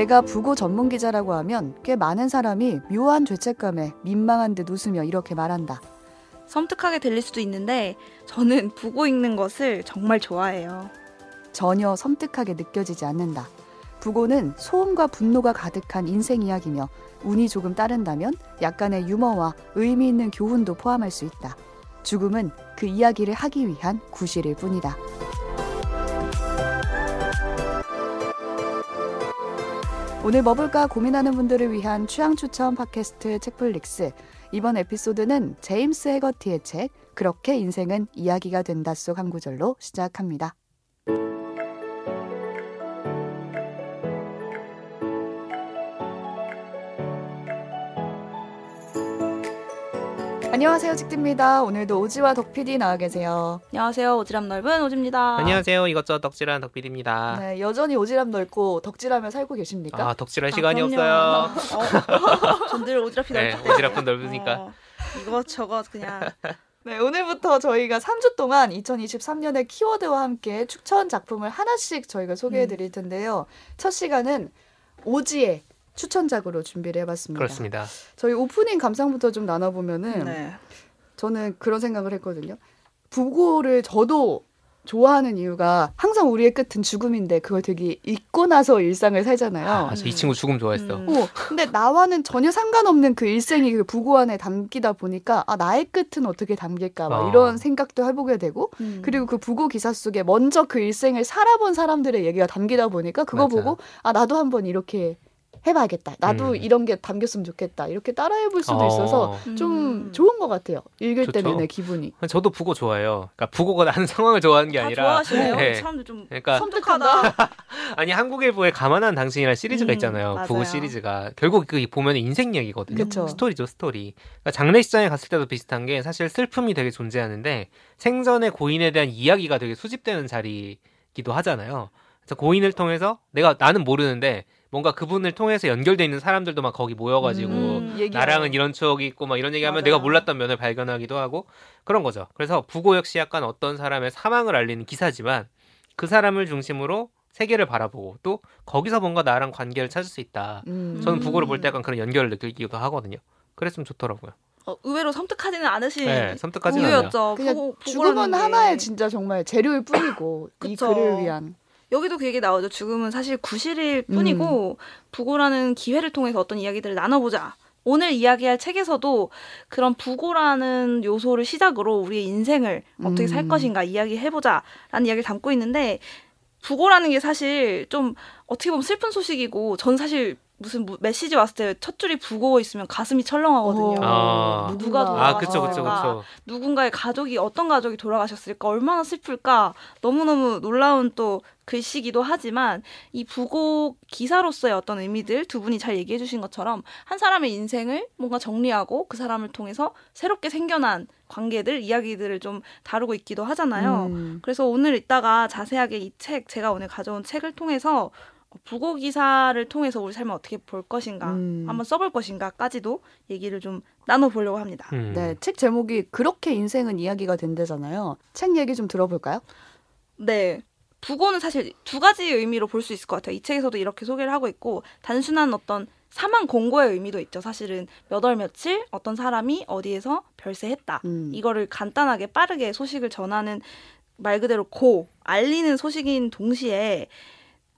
내가 부고 전문 기자라고 하면 꽤 많은 사람이 묘한 죄책감에 민망한 듯 웃으며 이렇게 말한다. 섬뜩하게 들릴 수도 있는데 저는 부고 읽는 것을 정말 좋아해요. 전혀 섬뜩하게 느껴지지 않는다. 부고는 소음과 분노가 가득한 인생 이야기며 운이 조금 따른다면 약간의 유머와 의미 있는 교훈도 포함할 수 있다. 죽음은 그 이야기를 하기 위한 구실일 뿐이다. 오늘 뭐 볼까 고민하는 분들을 위한 취향 추천 팟캐스트 책플릭스. 이번 에피소드는 제임스 해거티의 책 그렇게 인생은 이야기가 된다 속 한 구절로 시작합니다. 안녕하세요, 직디입니다. 오늘도 오지와 덕PD 나와 계세요. 안녕하세요. 오지랖 넓은 오지입니다. 안녕하세요. 이것저것 덕질한 덕비디입니다. 네, 여전히 오지랖 넓고 덕질하며 살고 계십니까? 아, 덕질할 시간이 그럼요. 없어요. 어, 전들 오지랖이 네, 넓기 오지랖은 넓으니까. 어, 이것저것 그냥 네, 오늘부터 저희가 3주 동안 2023년의 키워드와 함께 추천 작품을 하나씩 저희가 소개해 드릴 텐데요. 첫 시간은 오지의 추천작으로 준비를 해봤습니다. 그렇습니다. 저희 오프닝 감상부터 좀 나눠보면은 네. 저는 그런 생각을 했거든요. 부고를 저도 좋아하는 이유가 항상 우리의 끝은 죽음인데 그걸 되게 잊고 나서 일상을 살잖아요. 아, 저이 친구 죽음 좋아했어. 음. 어, 근데 나와는 전혀 상관없는 그 일생이 그 부고 안에 담기다 보니까 아 나의 끝은 어떻게 담길까 막 어. 이런 생각도 해보게 되고 음. 그리고 그 부고 기사 속에 먼저 그 일생을 살아본 사람들의 얘기가 담기다 보니까 그거 맞아. 보고 아 나도 한번 이렇게 해봐야겠다 나도 음. 이런 게 담겼으면 좋겠다 이렇게 따라해볼 수도 어. 있어서 좀 음. 좋은 것 같아요 읽을 좋죠. 때는 내 기분이 저도 부고 좋아해요. 그러니까 부고가 나는 상황을 좋아하는 게다 아니라 좋아하시네요. 네. 사람들 좀 그러니까 섬뜩하다. 아니 한국 일보의 가만한 당신이라는 시리즈가 음, 있잖아요. 맞아요. 부고 시리즈가 결국 그 보면 인생 이야기거든요. 그쵸. 스토리죠, 스토리. 그러니까 장례식장에 갔을 때도 비슷한 게 사실 슬픔이 되게 존재하는데 생전의 고인에 대한 이야기가 되게 수집되는 자리기도 하잖아요. 그래서 고인을 통해서 내가 나는 모르는데 뭔가 그분을 통해서 연결돼 있는 사람들도 막 거기 모여가지고 음, 얘기하고. 나랑은 이런 추억이 있고 막 이런 얘기하면 맞아요. 내가 몰랐던 면을 발견하기도 하고 그런 거죠. 그래서 부고 역시 약간 어떤 사람의 사망을 알리는 기사지만 그 사람을 중심으로 세계를 바라보고 또 거기서 뭔가 나랑 관계를 찾을 수 있다. 음. 저는 부고를 볼 음. 때 약간 그런 연결을 느끼기도 하거든요. 그랬으면 좋더라고요. 어, 의외로 섬뜩하지는 않으신 네, 섬뜩하지는. 부부였죠. 그냥 죽음은. 하나의 진짜 정말 재료일 뿐이고 이. 글을 위한 여기도 그 얘기 나오죠. 죽음은 사실 구실일 뿐이고 부고라는 기회를 통해서 어떤 이야기들을 나눠보자. 오늘 이야기할 책에서도 그런 부고라는 요소를 시작으로 우리의 인생을 어떻게 살 음. 것인가 이야기해보자라는 이야기를 담고 있는데 부고라는 게 사실 좀 어떻게 보면 슬픈 소식이고 전 사실 무슨 무- 메시지 왔을 때 첫 줄이 부고 있으면 가슴이 철렁하거든요. 아. 누가 아, 돌아가셨을까? 그쵸, 그쵸, 그쵸. 누군가의 가족이 어떤 가족이 돌아가셨을까 얼마나 슬플까 너무너무 놀라운 또 글씨기도 하지만 이 부고 기사로서의 어떤 의미들 두 분이 잘 얘기해 주신 것처럼 한 사람의 인생을 뭔가 정리하고 그 사람을 통해서 새롭게 생겨난 관계들 이야기들을 좀 다루고 있기도 하잖아요. 음. 그래서 오늘 이따가 자세하게 이 책 제가 오늘 가져온 책을 통해서 부고 기사를 통해서 우리 삶을 어떻게 볼 것인가 음. 한번 써볼 것인가까지도 얘기를 좀 나눠보려고 합니다. 음. 네, 책 제목이 그렇게 인생은 이야기가 된대잖아요. 책 얘기 좀 들어볼까요? 네. 부고는 사실 두 가지 의미로 볼 수 있을 것 같아요. 이 책에서도 이렇게 소개를 하고 있고 단순한 어떤 사망 공고의 의미도 있죠. 사실은 몇 월 며칠 어떤 사람이 어디에서 별세했다. 음. 이거를 간단하게 빠르게 소식을 전하는 말 그대로 고 알리는 소식인 동시에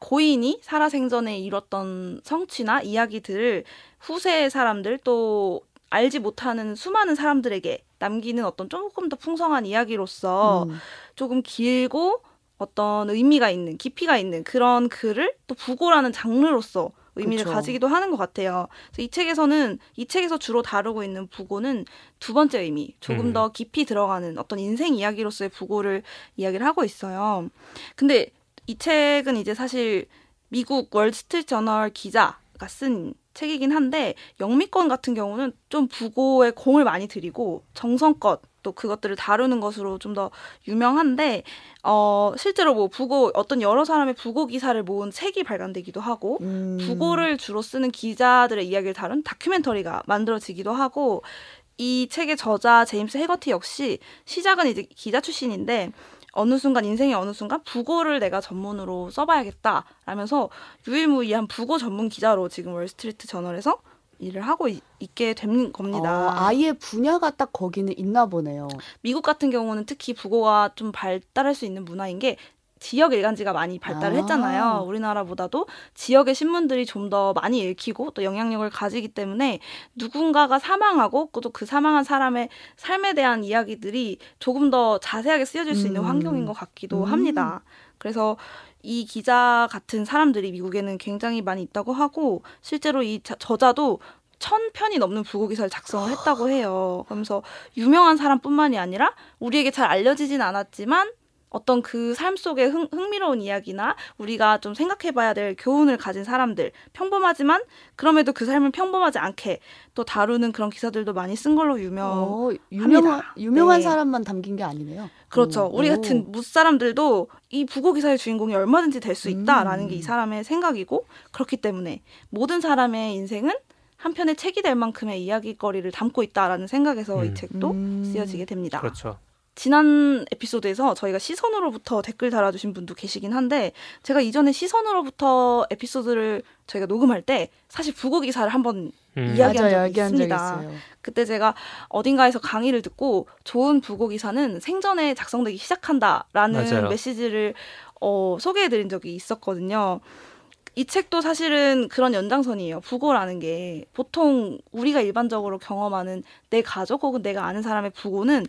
고인이 살아생전에 이뤘던 성취나 이야기들을 후세의 사람들 또 알지 못하는 수많은 사람들에게 남기는 어떤 조금 더 풍성한 이야기로서 음. 조금 길고 어떤 의미가 있는 깊이가 있는 그런 글을 또 부고라는 장르로서 의미를 그쵸. 가지기도 하는 것 같아요. 그래서 이 책에서는 이 책에서 주로 다루고 있는 부고는 두 번째 의미, 조금 음. 더 깊이 들어가는 어떤 인생 이야기로서의 부고를 이야기를 하고 있어요. 근데 이 책은 이제 사실 미국 월스트리트 저널 기자가 쓴 책이긴 한데 영미권 같은 경우는 좀 부고에 공을 많이 들이고 정성껏 또 그것들을 다루는 것으로 좀 더 유명한데 어 실제로 뭐 부고 어떤 여러 사람의 부고 기사를 모은 책이 발간되기도 하고 음. 부고를 주로 쓰는 기자들의 이야기를 다룬 다큐멘터리가 만들어지기도 하고 이 책의 저자 제임스 해거티 역시 시작은 이제 기자 출신인데 어느 순간 인생의 어느 순간 부고를 내가 전문으로 써봐야겠다 라면서 유일무이한 부고 전문 기자로 지금 월스트리트 저널에서 일을 하고 있, 게된 겁니다. 어, 아예 분야가 딱 거기는 있나 보네요. 미국 같은 경우는 특히 부고가 좀 발달할 수 있는 문화인 게 지역 일간지가 많이 발달을 아. 했잖아요. 우리나라보다도 지역의 신문들이 좀 더 많이 읽히고 또 영향력을 가지기 때문에 누군가가 사망하고 또 그 사망한 사람의 삶에 대한 이야기들이 조금 더 자세하게 쓰여질 수 있는 음. 환경인 것 같기도 음. 합니다. 그래서 이 기자 같은 사람들이 미국에는 굉장히 많이 있다고 하고 실제로 이 자- 저자도 천 편이 넘는 부고 기사를 작성을 했다고 해요. 그러면서 유명한 사람뿐만이 아니라 우리에게 잘 알려지진 않았지만 어떤 그 삶 속의 흥, 흥미로운 이야기나 우리가 좀 생각해봐야 될 교훈을 가진 사람들 평범하지만 그럼에도 그 삶을 평범하지 않게 또 다루는 그런 기사들도 많이 쓴 걸로 유명. 어, 유명한 유명한 네. 사람만 담긴 게 아니네요. 그렇죠. 오. 우리 오. 같은 무 사람들도 이 부고 기사의 주인공이 얼마든지 될 수 있다라는 음. 게이 사람의 생각이고 그렇기 때문에 모든 사람의 인생은 한 편의 책이 될 만큼의 이야기거리를 담고 있다라는 생각에서 이 음. 책도 음. 쓰여지게 됩니다. 그렇죠. 지난 에피소드에서 저희가 시선으로부터 댓글 달아주신 분도 계시긴 한데 제가 이전에 시선으로부터 에피소드를 저희가 녹음할 때 사실 부고 기사를 한번 음. 이야기한 맞아요, 적이 적 있습니다. 있어요. 그때 제가 어딘가에서 강의를 듣고 좋은 부고 기사는 생전에 작성되기 시작한다라는 맞아요. 메시지를 어, 소개해드린 적이 있었거든요. 이 책도 사실은 그런 연장선이에요. 부고라는 게 보통 우리가 일반적으로 경험하는 내 가족 혹은 내가 아는 사람의 부고는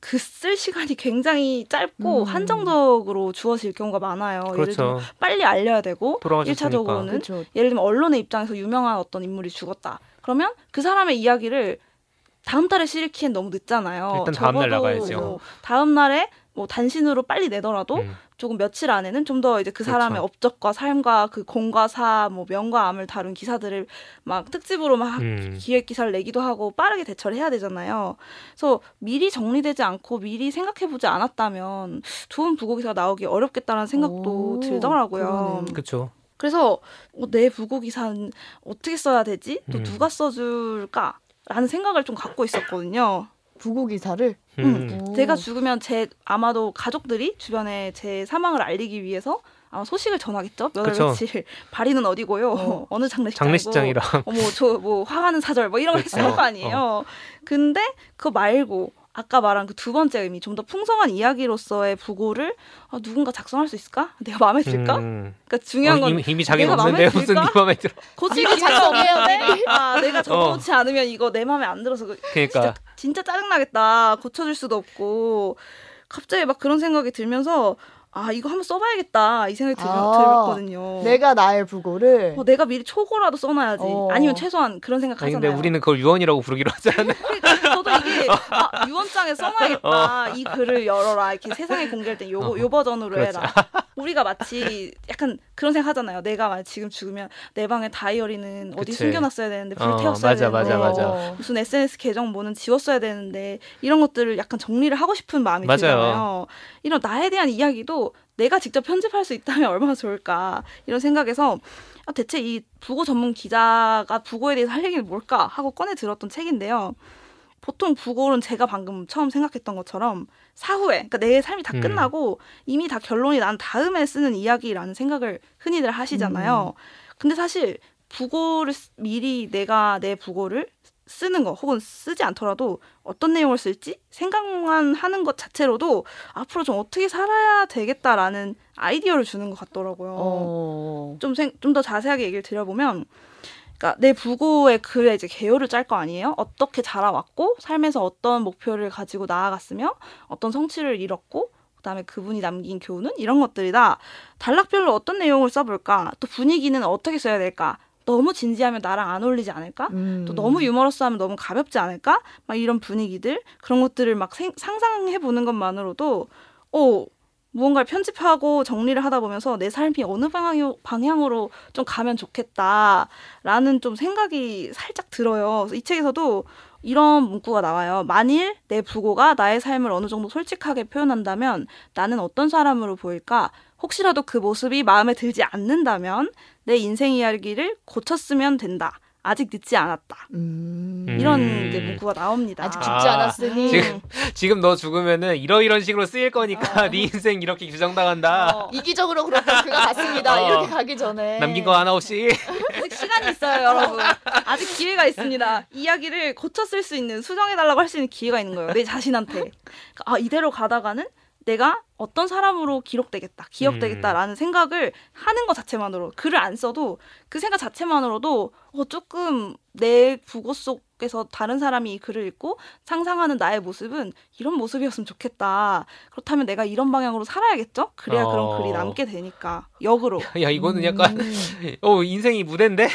그 쓸 시간이 굉장히 짧고 음. 한정적으로 주어질 경우가 많아요. 예를 들면 그렇죠. 빨리 알려야 되고 돌아가셨으니까. 1차적으로는 그렇죠. 예를 들면 언론의 입장에서 유명한 어떤 인물이 죽었다. 그러면 그 사람의 이야기를 다음 달에 실기엔 너무 늦잖아요. 일단 다음 날 나가야죠. 뭐 다음 날에 뭐 단신으로 빨리 내더라도 음. 조금 며칠 안에는 좀 더 이제 그 그렇죠. 사람의 업적과 삶과 그 공과 사, 뭐 명과 암을 다룬 기사들을 막 특집으로 막 음. 기획 기사를 내기도 하고 빠르게 대처를 해야 되잖아요. 그래서 미리 정리되지 않고 미리 생각해보지 않았다면 좋은 부고 기사가 나오기 어렵겠다는 생각도 오, 들더라고요. 그렇죠. 그래서 어, 내 부고 기사는 어떻게 써야 되지? 또 음. 누가 써줄까? 라는 생각을 좀 갖고 있었거든요. 부고 기사를 음. 오. 제가 죽으면 제 아마도 가족들이 주변에 제 사망을 알리기 위해서 아마 소식을 전하겠죠. 몇 월. 며칠 발이는 어디고요. 어. 어. 느 장례식장이고 장례식장이랑 어머 저 뭐 화하는 사절 뭐 이런 거. 있을 거 아니에요. 근데 그거 말고 아까 말한 그 두 번째 의미 좀 더 풍성한 이야기로서의 부고를 아, 누군가 작성할 수 있을까? 내가 마음에 들까? 음. 그러니까 중요한 어, 건 이미, 이미 자기 없는데 마음에 무슨 네 들까? 마음에 들어. 고치기 작성해야 돼? 아, 내가 어. 적어놓지 않으면 이거 내 마음에 안 들어서 그- 그러니까 진짜, 진짜 짜증나겠다. 고쳐줄 수도 없고. 갑자기 막 그런 생각이 들면서 아 이거 한번 써봐야겠다 이 생각이 들, 아, 들었거든요. 내가 나의 부고를 어, 내가 미리 초고라도 써놔야지. 어. 아니면 최소한 그런 생각 아니 하잖아요. 근데 우리는 그걸 유언이라고 부르기로 하잖아요. 이게 아, 유언장에 써놔야겠다. 이 글을 열어라. 이렇게 세상에 공개할 때요 어. 요 버전으로 그렇죠. 해라. 우리가 마치 약간 그런 생각 하잖아요. 내가 만약 지금 죽으면 내 방에 다이어리는 어디 그치. 숨겨놨어야 되는데 불 어, 태웠어야 맞아, 되는데 맞아, 맞아. 어. 무슨 SNS 계정 뭐는 지웠어야 되는데 이런 것들을 약간 정리를 하고 싶은 마음이 맞아요. 들잖아요. 이런 나에 대한 이야기도 내가 직접 편집할 수 있다면 얼마나 좋을까 이런 생각에서 아, 대체 이 부고 전문 기자가 부고에 대해서 할 얘기는 뭘까 하고 꺼내 들었던 책인데요. 보통 부고는 제가 방금 처음 생각했던 것처럼 사후에 그러니까 내 삶이 다 음. 끝나고 이미 다 결론이 난 다음에 쓰는 이야기라는 생각을 흔히들 하시잖아요. 음. 근데 사실 부고를 쓰- 미리 내가 내 부고를 쓰는 거 혹은 쓰지 않더라도 어떤 내용을 쓸지 생각만 하는 것 자체로도 앞으로 좀 어떻게 살아야 되겠다라는 아이디어를 주는 것 같더라고요. 어. 좀좀더 자세하게 얘기를 드려보면, 그러니까 내 부고의 글에 이제 개요를 짤 거 아니에요? 어떻게 자라왔고 삶에서 어떤 목표를 가지고 나아갔으며 어떤 성취를 이뤘고 그다음에 그분이 남긴 교훈은 이런 것들이다. 단락별로 어떤 내용을 써볼까? 또 분위기는 어떻게 써야 될까? 너무 진지하면 나랑 안 어울리지 않을까? 음. 또 너무 유머러스하면 너무 가볍지 않을까? 막 이런 분위기들 그런 것들을 막 생- 상상해 보는 것만으로도 어 무언가를 편집하고 정리를 하다 보면서 내 삶이 어느 방향, 방향으로 좀 가면 좋겠다라는 좀 생각이 살짝 들어요. 이 책에서도 이런 문구가 나와요. 만일 내 부고가 나의 삶을 어느 정도 솔직하게 표현한다면 나는 어떤 사람으로 보일까? 혹시라도 그 모습이 마음에 들지 않는다면 내 인생 이야기를 고쳤으면 된다. 아직 늦지 않았다. 음. 이런 음. 문구가 나옵니다. 아직 죽지 아, 않았으니 지금 지금 너 죽으면은 이러이런 식으로 쓰일 거니까 네 인생 이렇게 규정당한다. 어, 이기적으로 그렇게 그가 갔습니다. 어. 이렇게 가기 전에 남긴 거 하나 없이. 아직 시간이 있어요, 여러분. 아직 기회가 있습니다. 이야기를 고쳐 쓸 수 있는 수정해달라고 할 수 있는 기회가 있는 거예요. 내 자신한테. 아 이대로 가다가는 내가 어떤 사람으로 기록되겠다, 기억되겠다라는 생각을 하는 것 자체만으로 글을 안 써도 그 생각 자체만으로도 어, 조금 내 부고 속에서 다른 사람이 이 글을 읽고 상상하는 나의 모습은 이런 모습이었으면 좋겠다. 그렇다면 내가 이런 방향으로 살아야겠죠? 그래야 어. 그런 글이 남게 되니까 역으로 야 이거는 약간 음. 어 인생이 무대인데.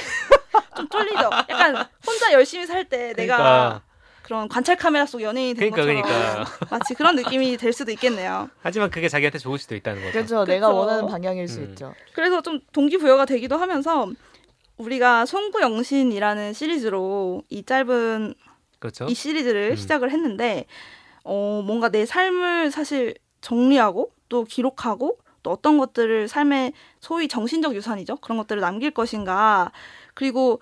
좀 쫄리죠. 약간 혼자 열심히 살 때 내가 그러니까 그런 관찰 카메라 속 연예인이 된 그러니까 것처럼 그러니까. 마치 그런 느낌이 될 수도 있겠네요. 하지만 그게 자기한테 좋을 수도 있다는 거죠. 그렇죠. 내가 그쵸. 원하는 방향일 수 음. 있죠. 그래서 좀 동기부여가 되기도 하면서 우리가 송구영신이라는 시리즈로 이 짧은 그렇죠. 이 시리즈를 음. 시작을 했는데 어 뭔가 내 삶을 사실 정리하고 또 기록하고 또 어떤 것들을 삶의 소위 정신적 유산이죠 그런 것들을 남길 것인가 그리고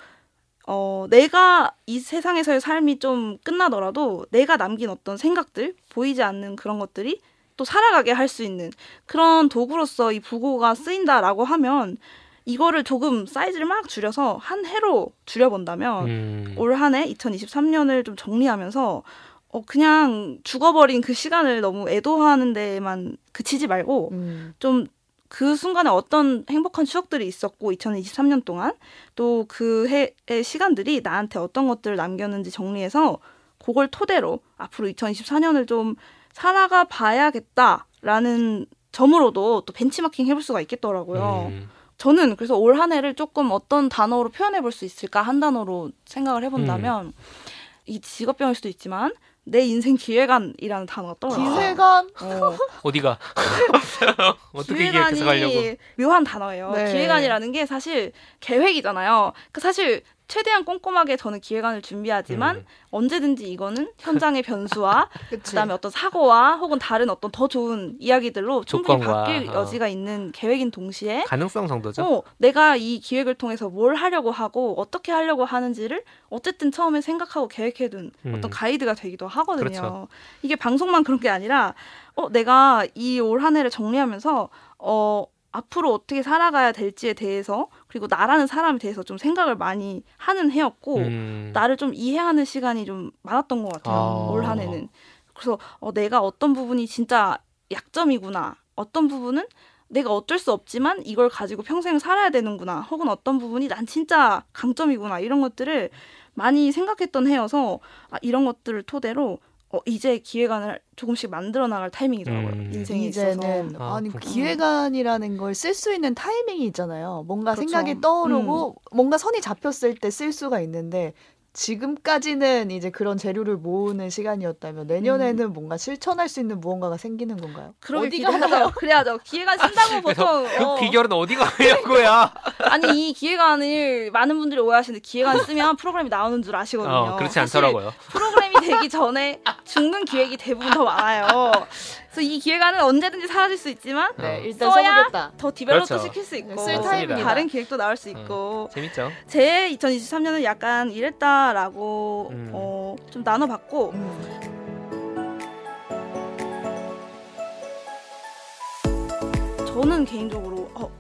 어 내가 이 세상에서의 삶이 좀 끝나더라도 내가 남긴 어떤 생각들 보이지 않는 그런 것들이 또 살아가게 할 수 있는 그런 도구로서 이 부고가 쓰인다라고 하면 이거를 조금 사이즈를 막 줄여서 한 해로 줄여본다면 음. 올한 해 2023년을 좀 정리하면서 어 그냥 죽어버린 그 시간을 너무 애도하는 데만 그치지 말고 음. 좀 그 순간에 어떤 행복한 추억들이 있었고 2023년 동안 또 그 해의 시간들이 나한테 어떤 것들을 남겼는지 정리해서 그걸 토대로 앞으로 2024년을 좀 살아가 봐야겠다라는 점으로도 또 벤치마킹 해볼 수가 있겠더라고요. 음. 저는 그래서 올 한 해를 조금 어떤 단어로 표현해 볼 수 있을까 한 단어로 생각을 해본다면 음. 이 직업병일 수도 있지만 내 인생 기획안이라는 단어가 떠올라요. 기획안 어, 어디가? 어떻게 기획해서 가려고? 묘한 단어예요. 네. 기획안이라는 게 사실 계획이잖아요. 그 사실 최대한 꼼꼼하게 저는 기획안을 준비하지만 음. 언제든지 이거는 현장의 변수와. 그다음에 어떤 사고와 혹은 다른 어떤 더 좋은 이야기들로 충분히 조건과, 바뀔 어. 여지가 있는 계획인 동시에 가능성 정도죠. 어, 내가 이 기획을 통해서 뭘 하려고 하고 어떻게 하려고 하는지를 어쨌든 처음에 생각하고 계획해둔 음. 어떤 가이드가 되기도 하거든요. 그렇죠. 이게 방송만 그런 게 아니라 어, 내가 이 올 한 해를 정리하면서 어, 앞으로 어떻게 살아가야 될지에 대해서 그리고 나라는 사람에 대해서 좀 생각을 많이 하는 해였고 음. 나를 좀 이해하는 시간이 좀 많았던 것 같아요. 아. 올한 해는. 그래서 어, 내가 어떤 부분이 진짜 약점이구나. 어떤 부분은 내가 어쩔 수 없지만 이걸 가지고 평생을 살아야 되는구나. 혹은 어떤 부분이 난 진짜 강점이구나. 이런 것들을 많이 생각했던 해여서 아, 이런 것들을 토대로 어, 이제 기획안을 조금씩 만들어 나갈 타이밍이더라고요. 음. 인생에 이제는 있어서. 아, 아니 그렇구나. 기획안이라는 걸 쓸 수 있는 타이밍이 있잖아요. 뭔가 그렇죠. 생각이 떠오르고 뭔가 선이 잡혔을 때 쓸 수가 있는데 지금까지는 이제 그런 재료를 모으는 시간이었다면 내년에는 뭔가 실천할 수 있는 무언가가 생기는 건가요? 어디가 기대하죠. 그래야죠. 기획안 쓴다고 보통 그 어, 비결은 어디가 하려고야? 아니 이 기획안을 많은 분들이 오해하시는데 기획안 쓰면 프로그램이 나오는 줄 아시거든요. 어, 그렇지 않더라고요. 프로그램이 되기 전에 죽는 기획이 대부분 더 많아요. 그래서 이 기획안은 언제든지 사라질 수 있지만 어. 네, 일단 써야 써보겠다. 더 디벨롭도 그렇죠. 시킬 수 있고 쓸. 타임입니다. 다른 기획도 나올 수 있고 재밌죠. 제 2023년은 약간 이랬다라고 음. 어, 좀 나눠봤고 음. 저는 개인적으로 어,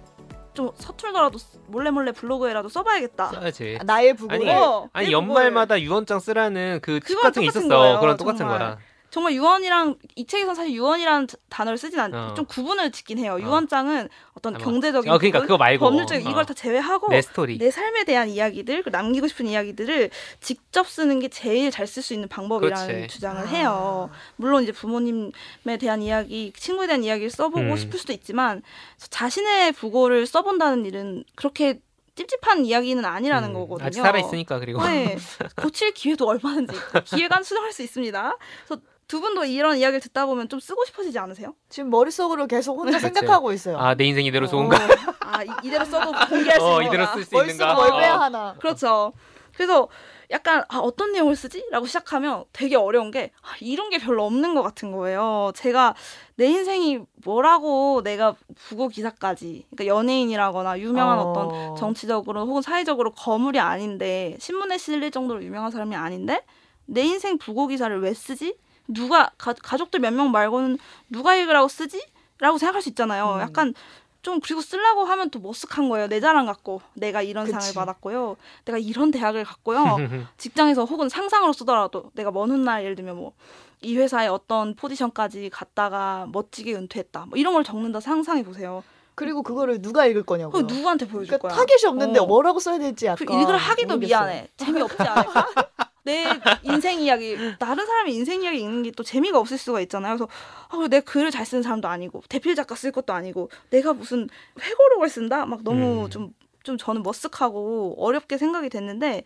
좀 서툴더라도 몰래 몰래 블로그에라도 써봐야겠다. 써야지. 아, 나의 부분. 아니, 어, 아니 내 연말마다 유언장 쓰라는 그 팁 같은 게 똑같은 있었어. 거예요, 그런 똑같은 정말. 거라. 정말 유언이랑 이 책에서 사실 유언이라는 단어를 쓰진 않, 어. 좀 구분을 짓긴 해요. 어. 유언장은 어떤 아, 뭐. 경제적인 어, 그러니까 부분, 그거 말고. 법률적인 어. 이걸 다 제외하고 내 스토리. 내 삶에 대한 이야기들, 그 남기고 싶은 이야기들을 직접 쓰는 게 제일 잘 쓸 수 있는 방법이라는 그렇지. 주장을 아. 해요. 물론 이제 부모님에 대한 이야기, 친구에 대한 이야기를 써보고 음. 싶을 수도 있지만 자신의 부고를 써본다는 일은 그렇게 찝찝한 이야기는 아니라는 음, 거거든요. 아직 살아 있으니까 그리고. 네, 고칠 기회도 얼마든지 있고 기회가 수정할 수 있습니다. 그래서 두 분도 이런 이야기를 듣다 보면 좀 쓰고 싶어지지 않으세요? 지금 머릿속으로 계속 혼자 그치. 생각하고 있어요. 아 내 인생 이대로 좋은가? 어, 아 이, 이대로 써도 공개할 수어 있는 이대로. 쓸 수 있는가? 뭘 어. 빼야 하나. 그렇죠. 그래서 약간 아, 어떤 내용을 쓰지? 라고 시작하면 되게 어려운 게 아, 이런 게 별로 없는 것 같은 거예요. 제가 내 인생이 뭐라고 내가 부고 기사까지 그러니까 연예인이라거나 유명한 어... 떤 정치적으로 혹은 사회적으로 거물이 아닌데 신문에 실릴 정도로 유명한 사람이 아닌데 내 인생 부고 기사를 왜 쓰지? 누가 가, 가 족들 몇 명 말고는 누가 읽으라고 쓰지? 라고 생각할 수 있잖아요. 음. 약간 좀 그리고 쓰려고 하면 또 머쓱한 거예요. 내 자랑 같고 내가 이런 그치. 상을 받았고요. 내가 이런 대학을 갔고요. 직장에서 혹은 상상으로 쓰더라도 내가 먼 훗날 예를 들면 뭐 이 회사의 어떤 포지션까지 갔다가 멋지게 은퇴했다. 뭐 이런 걸 적는다 상상해 보세요. 그리고 그거를 누가 읽을 거냐고. 누구한테 보여줄 그러니까 거야. 타겟이 없는데 어. 뭐라고 써야 될지 약간. 그 읽으라 하기도 모르겠어요. 미안해. 재미없지 않을까? 내 인생 이야기 다른 사람의 인생 이야기 읽는 게 또 재미가 없을 수가 있잖아요. 그래서 아, 내 글을 잘 쓰는 사람도 아니고 대필 작가 쓸 것도 아니고 내가 무슨 회고록을 쓴다 막 너무 좀좀 음. 좀 저는 머쓱하고 어렵게 생각이 됐는데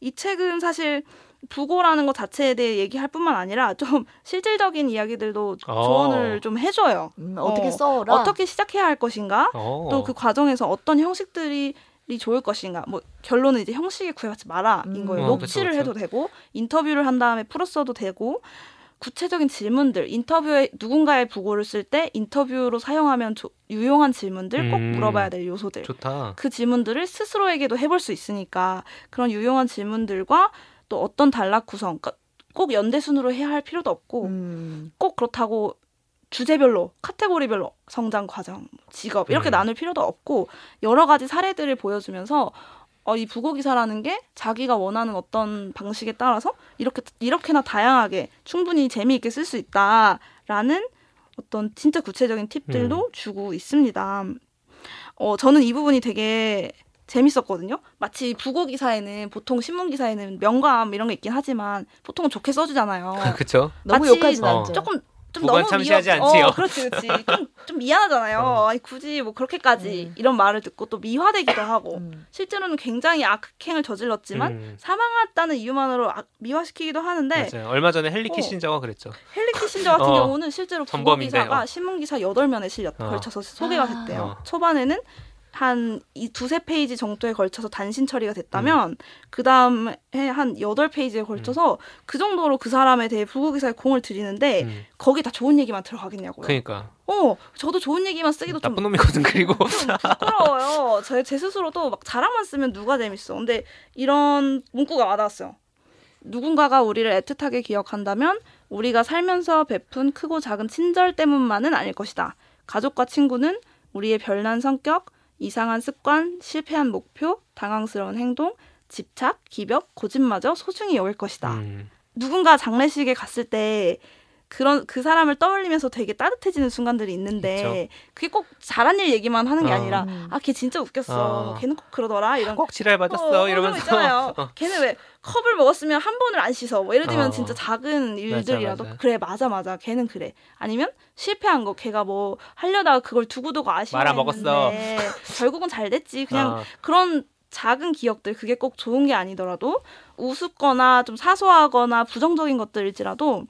이 책은 사실 부고라는 것 자체에 대해 얘기할 뿐만 아니라 좀 실질적인 이야기들도 어. 조언을 좀 해줘요. 음, 어떻게 어, 써라. 어떻게 시작해야 할 것인가. 어. 또그 과정에서 어떤 형식들이 이 좋을 것인가 뭐 결론은 이제 형식에 구애받지 마라인 음. 거예요. 음. 녹취를 그쵸, 그쵸. 해도 되고 인터뷰를 한 다음에 풀었어도 되고 구체적인 질문들 인터뷰에 누군가의 부고를 쓸 때 인터뷰로 사용하면 조, 유용한 질문들 꼭 음. 물어봐야 될 요소들 좋다. 그 질문들을 스스로에게도 해볼 수 있으니까 그런 유용한 질문들과 또 어떤 단락 구성 그러니까 꼭 연대 순으로 해야 할 필요도 없고 음. 꼭 그렇다고 주제별로 카테고리별로 성장 과정, 직업 이렇게 음. 나눌 필요도 없고 여러 가지 사례들을 보여주면서 어, 이 부고 기사라는 게 자기가 원하는 어떤 방식에 따라서 이렇게 이렇게나 다양하게 충분히 재미있게 쓸 수 있다라는 어떤 진짜 구체적인 팁들도 음. 주고 있습니다. 어, 저는 이 부분이 되게 재밌었거든요. 마치 부고 기사에는 보통 신문 기사에는 명감 이런 게 있긴 하지만 보통은 좋게 써주잖아요. 그렇죠. 너무 욕하진 않죠. 조금 좀 너무 참시하지 미워... 않지요. 어, 그렇지, 그렇지. 좀, 좀 미안하잖아요. 어. 아니, 굳이 뭐 그렇게까지 음. 이런 말을 듣고 또 미화되기도 하고 음. 실제로는 굉장히 악행을 저질렀지만 음. 사망했다는 이유만으로 악, 미화시키기도 하는데 맞아요. 얼마 전에 헬리 어. 키신저가 어. 그랬죠. 헨리 키신저 같은 어. 경우는 실제로 부고 기사가 어. 신문 기사 8면에 실려 걸쳐서 소개가 됐대요. 초반에는 한 이 두세 페이지 정도에 걸쳐서 단신 처리가 됐다면 음. 그 다음에 한 여덟 페이지에 걸쳐서 음. 그 정도로 그 사람에 대해 부고 기사에 공을 들이는데 음. 거기 다 좋은 얘기만 들어가겠냐고요. 그러니까. 어, 저도 좋은 얘기만 쓰기도 나쁜 좀 놈이거든 그리고 좀 부끄러워요. 제, 제 스스로도 막 자랑만 쓰면 누가 재밌어. 근데 이런 문구가 와닿았어요. 누군가가 우리를 애틋하게 기억한다면 우리가 살면서 베푼 크고 작은 친절 때문만은 아닐 것이다. 가족과 친구는 우리의 별난 성격, 이상한 습관, 실패한 목표, 당황스러운 행동, 집착, 기벽, 고집마저 소중히 여길 것이다. 음. 누군가 장례식에 갔을 때 그런 그 사람을 떠올리면서 되게 따뜻해지는 순간들이 있는데 그쵸. 그게 꼭 잘한 일 얘기만 하는 게 어. 아니라 음. 아걔 진짜 웃겼어 어. 걔는 꼭 그러더라 이런 꼭 지랄 받았어 어, 이러면서 있잖아요 어. 걔는 왜 컵을 먹었으면 한 번을 안 씻어 뭐 예를 들면 어. 진짜 작은 일들이라도 맞아, 맞아. 그래 맞아 맞아 걔는 그래 아니면 실패한 거 걔가 뭐 하려다가 그걸 두고두고 아쉬워했는데 결국은 잘 됐지 그냥 어. 그런 작은 기억들 그게 꼭 좋은 게 아니더라도 우습거나 좀 사소하거나 부정적인 것들일지라도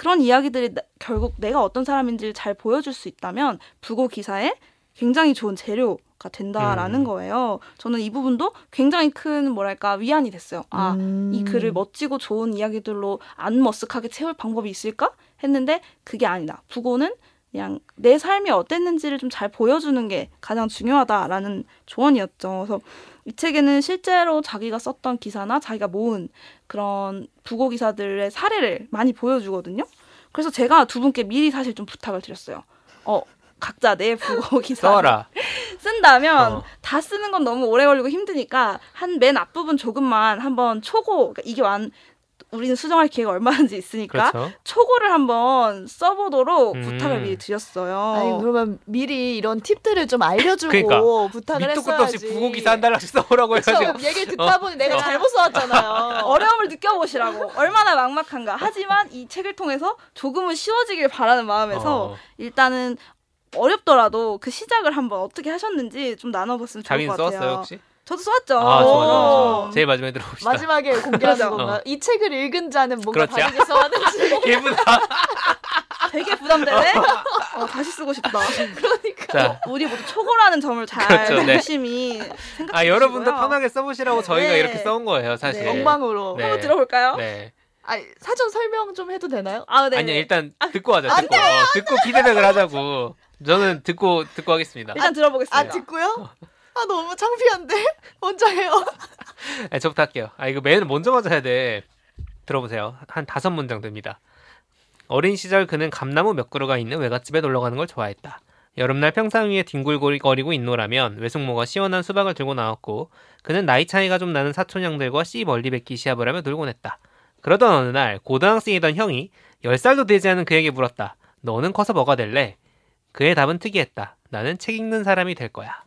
그런 이야기들이 나, 결국 내가 어떤 사람인지를 잘 보여줄 수 있다면 부고 기사에 굉장히 좋은 재료가 된다라는 음. 거예요. 저는 이 부분도 굉장히 큰 뭐랄까 위안이 됐어요. 아, 음. 이 글을 멋지고 좋은 이야기들로 안 머쓱하게 채울 방법이 있을까 했는데 그게 아니다. 부고는 그냥 내 삶이 어땠는지를 좀 잘 보여주는 게 가장 중요하다라는 조언이었죠. 그래서 이 책에는 실제로 자기가 썼던 기사나 자기가 모은 그런 부고 기사들의 사례를 많이 보여주거든요. 그래서 제가 두 분께 미리 사실 좀 부탁을 드렸어요. 어, 각자 내 부고 기사 쓴다면 어. 다 쓰는 건 너무 오래 걸리고 힘드니까 한 맨 앞부분 조금만 한번 초고 그러니까 이게 완 우리는 수정할 기회가 얼마든지 있으니까 그렇죠. 초고를 한번 써보도록 음. 부탁을 미리 드렸어요. 아니 그러면 미리 이런 팁들을 좀 알려주고 그러니까. 부탁을 했어야지. 밑도 없이 부고 기사 한 달씩 써보라고 해가지고 얘기를 듣다 보니 어. 내가 어. 잘못 써왔잖아요. 어려움을 느껴보시라고 얼마나 막막한가. 하지만 이 책을 통해서 조금은 쉬워지길 바라는 마음에서 어. 일단은 어렵더라도 그 시작을 한번 어떻게 하셨는지 좀 나눠봤으면 좋을 것 같아요. 써왔어요 혹시? 저도 써왔죠. 아, 좋아, 좋아, 좋아. 제일 마지막에 들어봅시다. 마지막에 공개하는 어. 건가? 어. 이 책을 읽은 자는 뭔가 그렇지. 다르게 써왔는지. 기분다. 되게 부담되네. 어, 다시 쓰고 싶다. 자, 우리 모두 초고라는 점을 잘 그렇죠, 네. 열심히 생각해 아 여러분도. 편하게 써보시라고 저희가 네. 이렇게 써온 거예요, 사실. 네. 엉망으로. 네. 한번 들어볼까요? 네. 아, 사전 설명 좀 해도 되나요? 아, 네. 아니 일단 듣고 하자. 듣고. 어, 듣고 피드백을 하자고. 저는 듣고 듣고 하겠습니다. 일단 들어보겠습니다. 아, 듣고요? 아, 너무 창피한데? 먼저 해요. 아, 저부터 할게요. 아 이거 맨 먼저 해야 돼. 들어보세요. 한 다섯 문장 됩니다. 어린 시절 그는 감나무 몇 그루가 있는 외갓집에 놀러 가는 걸 좋아했다. 여름날 평상 위에 뒹굴거리고 있노라면 외숙모가 시원한 수박을 들고 나왔고 그는 나이 차이가 좀 나는 사촌 형들과 씨 멀리 뱉기 시합을 하며 놀곤 했다. 그러던 어느 날 고등학생이던 형이 10살도 되지 않은 그에게 물었다. 너는 커서 뭐가 될래? 그의 답은 특이했다. 나는 책 읽는 사람이 될 거야.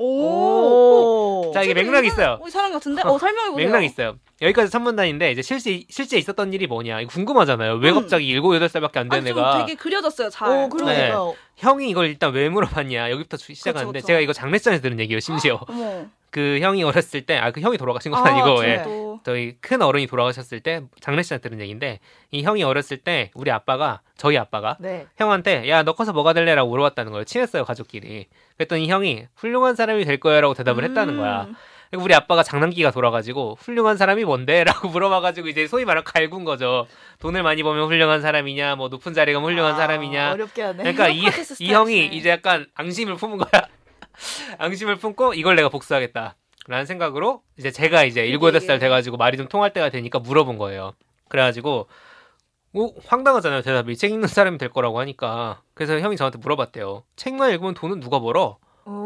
오. 오. 자 이게 맥락이 있어요. 어, 이 사람 같은데? 어, 설명해 보세요. 맥락이 있어요. 여기까지 선문단인데 이제 실제 실제 있었던 일이 뭐냐 이거 궁금하잖아요. 왜 음. 갑자기 일곱 여덟 살밖에 안 된 아니, 좀 애가 되게 그려졌어요, 잘. 오, 그러니까요. 형이 이걸 일단 왜 물어봤냐 여기부터 주- 시작하는데 그쵸. 제가 이거 장례식장에서 들은 얘기예요. 심지어 어머. 그 형이 어렸을 때 아 그 형이 돌아가신 건 아, 아니고 네. 예. 또 저희 큰 어른이 돌아가셨을 때 장례식장에서 들은 얘기인데 이 형이 어렸을 때 우리 아빠가 저희 아빠가 네. 형한테 야 너 커서 뭐가 될래라고 물어봤다는 거예요. 친했어요 가족끼리. 그랬더니 형이 훌륭한 사람이 될 거야라고 대답을 했다는 거야. 음. 그리고 우리 아빠가 장난기가 돌아가지고 훌륭한 사람이 뭔데? 라고 물어봐가지고 이제 소위 말하는 갈군 거죠. 돈을 많이 벌면 훌륭한 사람이냐, 뭐 높은 자리 가면 훌륭한 아, 사람이냐. 어렵게 하네. 그러니까 이, 이 형이. 이제 약간 앙심을 품은 거야. 앙심을 품고 이걸 내가 복수하겠다. 라는 생각으로 이제 제가 이제 일곱 여덟 살 돼가지고 말이 좀 통할 때가 되니까 물어본 거예요. 그래가지고 오, 황당하잖아요. 대답이 책 읽는 사람이 될 거라고 하니까. 그래서 형이 저한테 물어봤대요. 책만 읽으면 돈은 누가 벌어?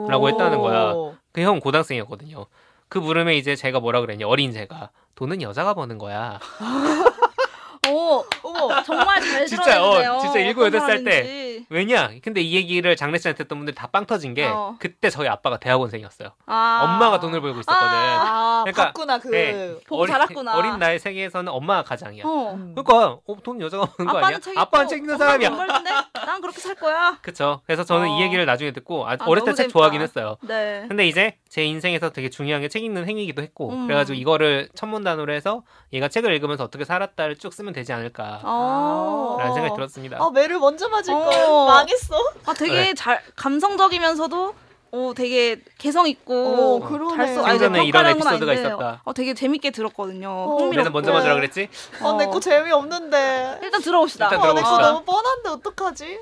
라고 했다는 거야. 그 형 고등학생이었거든요. 그 물음에 이제 제가 뭐라 그랬냐 어린 제가 돈은 여자가 버는 거야. 오, 어머. 정말 잘 진짜, 어, 들어주네요. 진짜 일곱, 여덟 살 때. 왜냐? 근데 이 얘기를 장례식장에 듣던 분들 다빵 터진 게 어. 그때 저희 아빠가 대학원생이었어요. 아. 엄마가 돈을 벌고 있었거든. 아, 그러니까, 봤구나 그. 네. 보고 어린, 자랐구나. 어린 나의 세계에서는 엄마가 가장이야. 어. 음. 그러니까 어, 돈 여자가 버는 거 아니야? 아빠는 책 아빠는 읽고 책 읽는 엄마는 사람이야. 난 그렇게 살 거야. 그쵸. 그래서 저는 어. 이 얘기를 나중에 듣고 아, 아, 어릴 때 책. 좋아하긴 했어요. 네. 근데 이제 제 인생에서 되게 중요한 게 책 읽는 행위이기도 했고 음. 그래가지고 이거를 천문단으로 해서 얘가 책을 읽으면서 어떻게 살았다를 쭉 쓰면 되지 않을까 어. 라는 생각이 들었습니다. 아, 매를 먼저 맞을 걸. 어. 망했어. 아 되게 네. 잘 감성적이면서도 어 되게 개성 있고 어, 그러네. 잘 써. 아니, 이런 에피소드가 아닌데, 있었다. 어 되게 재밌게 들었거든요. 어, 흥미롭고. 먼저 먼저라 그랬지? 어, 내거 재미 없는데. 일단 들어봅시다. 일단 어, 내거 들어봅시다. 너무 뻔한데 어떡하지?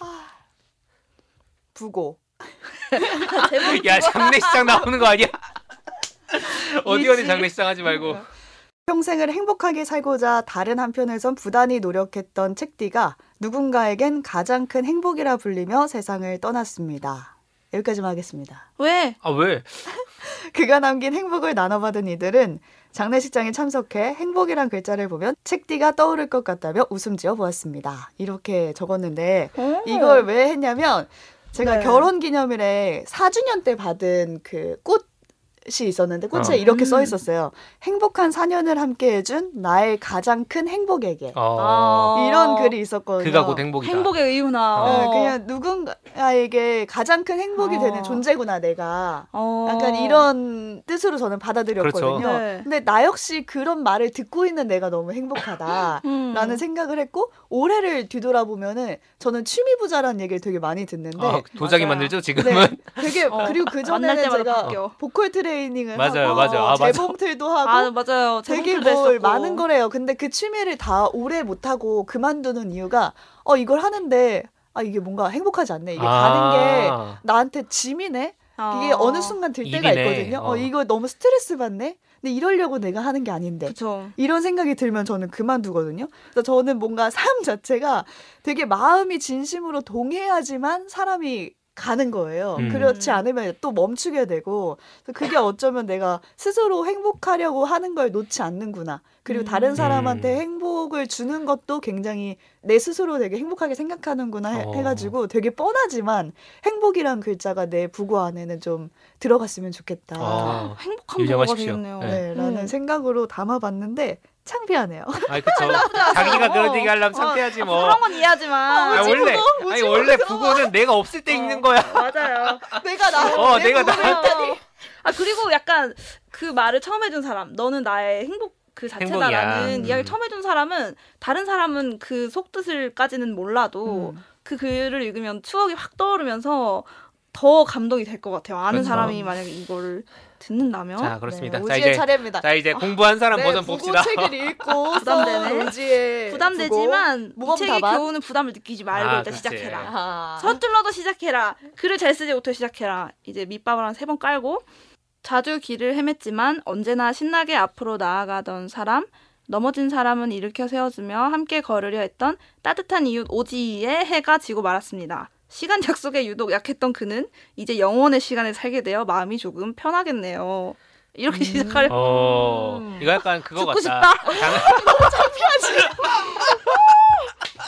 아. 부고. 제목 야 장례식장 나오는 거 아니야? 어디 어디. 장례식장 하지 말고 평생을 행복하게 살고자 다른 한편에선 부단히 노력했던 책디가 누군가에겐 가장 큰 행복이라 불리며 세상을 떠났습니다. 여기까지만 하겠습니다. 왜? 아 왜? 그가 남긴 행복을 나눠받은 이들은 장례식장에 참석해 행복이란 글자를 보면 책디가 떠오를 것 같다며 웃음 지어 보았습니다. 이렇게 적었는데 어. 이걸 왜 했냐면 제가 네. 결혼 기념일에 4주년 때 받은 그 꽃이 있었는데 꽃에 어. 이렇게 써 음. 있었어요. 행복한 4년을 함께 해준 나의 가장 큰 행복에게. 어, 아. 이런 글이 있었거든요. 그가 곧 행복이다. 행복의 이유나. 네, 어. 그냥 누군가에게 가장 큰 행복이 어. 되는 존재구나 내가. 어. 약간 이런 뜻으로 저는 받아들였거든요. 그렇죠. 네. 근데 나 역시 그런 말을 듣고 있는 내가 너무 행복하다. 음. 라는 생각을 했고 올해를 뒤돌아보면은 저는 취미 부자라는 얘기를 되게 많이 듣는데 아, 도자기 맞아요. 만들죠 네, 지금은. 되게 어, 그리고 그 전에는 제가 바뀌어. 보컬 트레이 닝을 맞아요, 하고 맞아요. 아, 맞아. 재봉틀도 하고 아 맞아요. 되게 뭘 했었고. 많은 거래요. 근데 그 취미를 다 오래 못 하고 그만두는 이유가 어 이걸 하는데 아 이게 뭔가 행복하지 않네. 이게 가는 게 아. 나한테 짐이네. 아. 이게 어 느 순간 들 때가 일이네. 있거든요. 어. 어. 이거 너무 스트레스 받네. 근데 이러려고 내가 하는 게 아닌데. 그쵸. 이런 생각이 들면 저는 그만두거든요. 그래서 저는 뭔가 삶 자체가 되게 마음이 진심으로 동해야지만 사람이 가는 거예요. 음. 그렇지 않으면 또 멈추게 되고 그게 어쩌면 내가 스스로 행복하려고 하는 걸 놓지 않는구나. 그리고 음. 다른 사람한테 음. 행복을 주는 것도 굉장히 내 스스로 되게 행복하게 생각하는구나 해, 어. 해가지고 되게 뻔하지만 행복이란 글자가 내 부고 안에는 좀 들어갔으면 좋겠다. 어. 행복한 유념하십시오. 되겠네요. 네. 네, 라는 음. 생각으로 담아봤는데 창피하네요. 아이 그쵸. 자기가 그런 얘기 하려면 창피하지 뭐. 그런 건 이해하지만. 아, 원래 우지 아니 원래 부고는 내가 없을 때 읽는 거야. 맞아요. 내가 나 어, 내 내가 나- 아 그리고 약간 그 말을 처음 해준 사람, 너는 나의 행복 그 자체다라는. 음. 이야기를 처음 해준 사람은 다른 사람은 그 속뜻을까지는 몰라도 음. 그 글을 읽으면 추억이 확 떠오르면서 더 감동이 될 것 같아요. 아는 그렇죠. 사람이 만약에 이거를 듣는다면 자 그렇습니다. 네, 자 오지의 이제 차례입니다. 자 이제 공부한 사람 네, 버전 봅시다. 책을 읽고 부담되네. 오지의 부담되지만 이 책의 답안? 교훈은 부담을 느끼지 말고 아, 일단 그렇지. 시작해라. 아하. 서툴러도 시작해라. 글을 잘 쓰지 못해 시작해라. 이제 밑밥을 한 세 번 깔고 자주 길을 헤맸지만 언제나 신나게 앞으로 나아가던 사람, 넘어진 사람은 일으켜 세워주며 함께 걸으려 했던 따뜻한 이웃 오지의 해가 지고 말았습니다. 시간 약속에 유독 약했던 그는 이제 영원의 시간에 살게 되어 마음이 조금 편하겠네요. 이렇게 시작하려. 어 음. 이거 약간 그거 죽고 같다.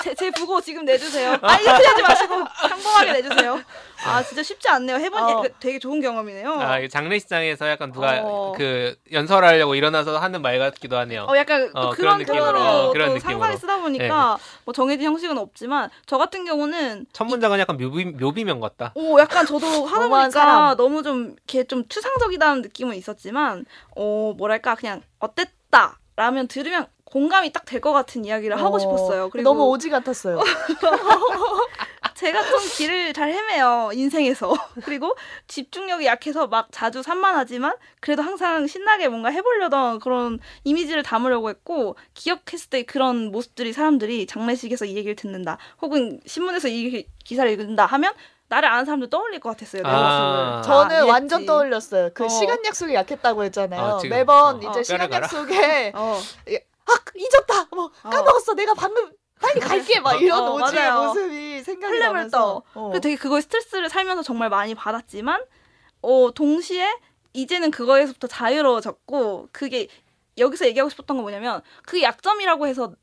제, 제 부고 지금 내주세요. 아, 이렇게 하지 마시고 평범하게 내주세요. 아, 진짜 쉽지 않네요. 해보니 어. 되게 좋은 경험이네요. 아, 이 장례식장에서 약간 누가 어. 그 연설하려고 일어나서 하는 말 같기도 하네요. 어, 약간 또 어, 그런 그런 느낌으로. 어, 또 그런 느낌으로. 네. 상상이 쓰다 보니까 뭐 정해진 형식은 없지만 저 같은 경우는 첫 문장은 약간 묘비, 묘비명 같다. 오 약간 저도 하다 보니까 사람. 너무 좀 이렇게 좀 추상적이다는 느낌은 있었지만 어 뭐랄까 그냥 어땠다 라면 들으면 공감이 딱 될 것 같은 이야기를 하고 어, 싶었어요. 그리고 너무 오지 같았어요. 제가 좀 길을 잘 헤매요 인생에서 그리고 집중력이 약해서 막 자주 산만하지만 그래도 항상 신나게 뭔가 해보려던 그런 이미지를 담으려고 했고 기억했을 때 그런 모습들이 사람들이 장례식에서 이 얘기를 듣는다 혹은 신문에서 이 기사를 읽는다 하면 나를 아는 사람들 떠올릴 것 같았어요 내 아. 모습을 저는 아. 완전 떠올렸어요. 그 어. 시간 약속이 약했다고 했잖아요. 아. 매번 어, 이제 시간 뼈를 가라. 약속에 어, 아 잊었다. 뭐 어. 까먹었어. 내가 방금 빨리 갈게. 막 이런 어, 맞아요. 모습이 생각이 나면서. 떠. 어. 그래서 되게 그거에 스트레스를 살면서 정말 많이 받았지만 어 동시에 이제는 그거에서부터 자유로워졌고 그게 여기서 얘기하고 싶었던 건 뭐냐면 그 약점이라고 해서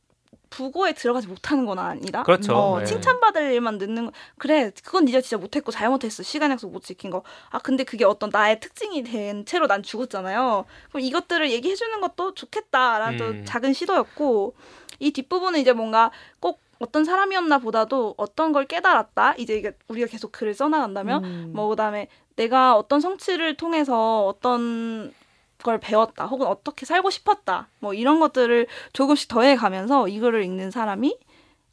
부고에 들어가지 못하는 건 아니다. 그렇죠. 어, 네. 칭찬받을 일만 늦는 거. 그래 그건 니가 진짜 못했고 잘못했어 시간 약속 못 지킨 거. 아 근데 그게 어떤 나의 특징이 된 채로 난 죽었잖아요. 그럼 이것들을 얘기해주는 것도 좋겠다라는 또 음. 작은 시도였고 이 뒷부분은 이제 뭔가 꼭 어떤 사람이었나 보다도 어떤 걸 깨달았다. 이제 이게 우리가 계속 글을 써나간다면 음. 뭐 그 다음에 내가 어떤 성취를 통해서 어떤 걸 배웠다 혹은 어떻게 살고 싶었다 뭐 이런 것들을 조금씩 더해 가면서 이거를 읽는 사람이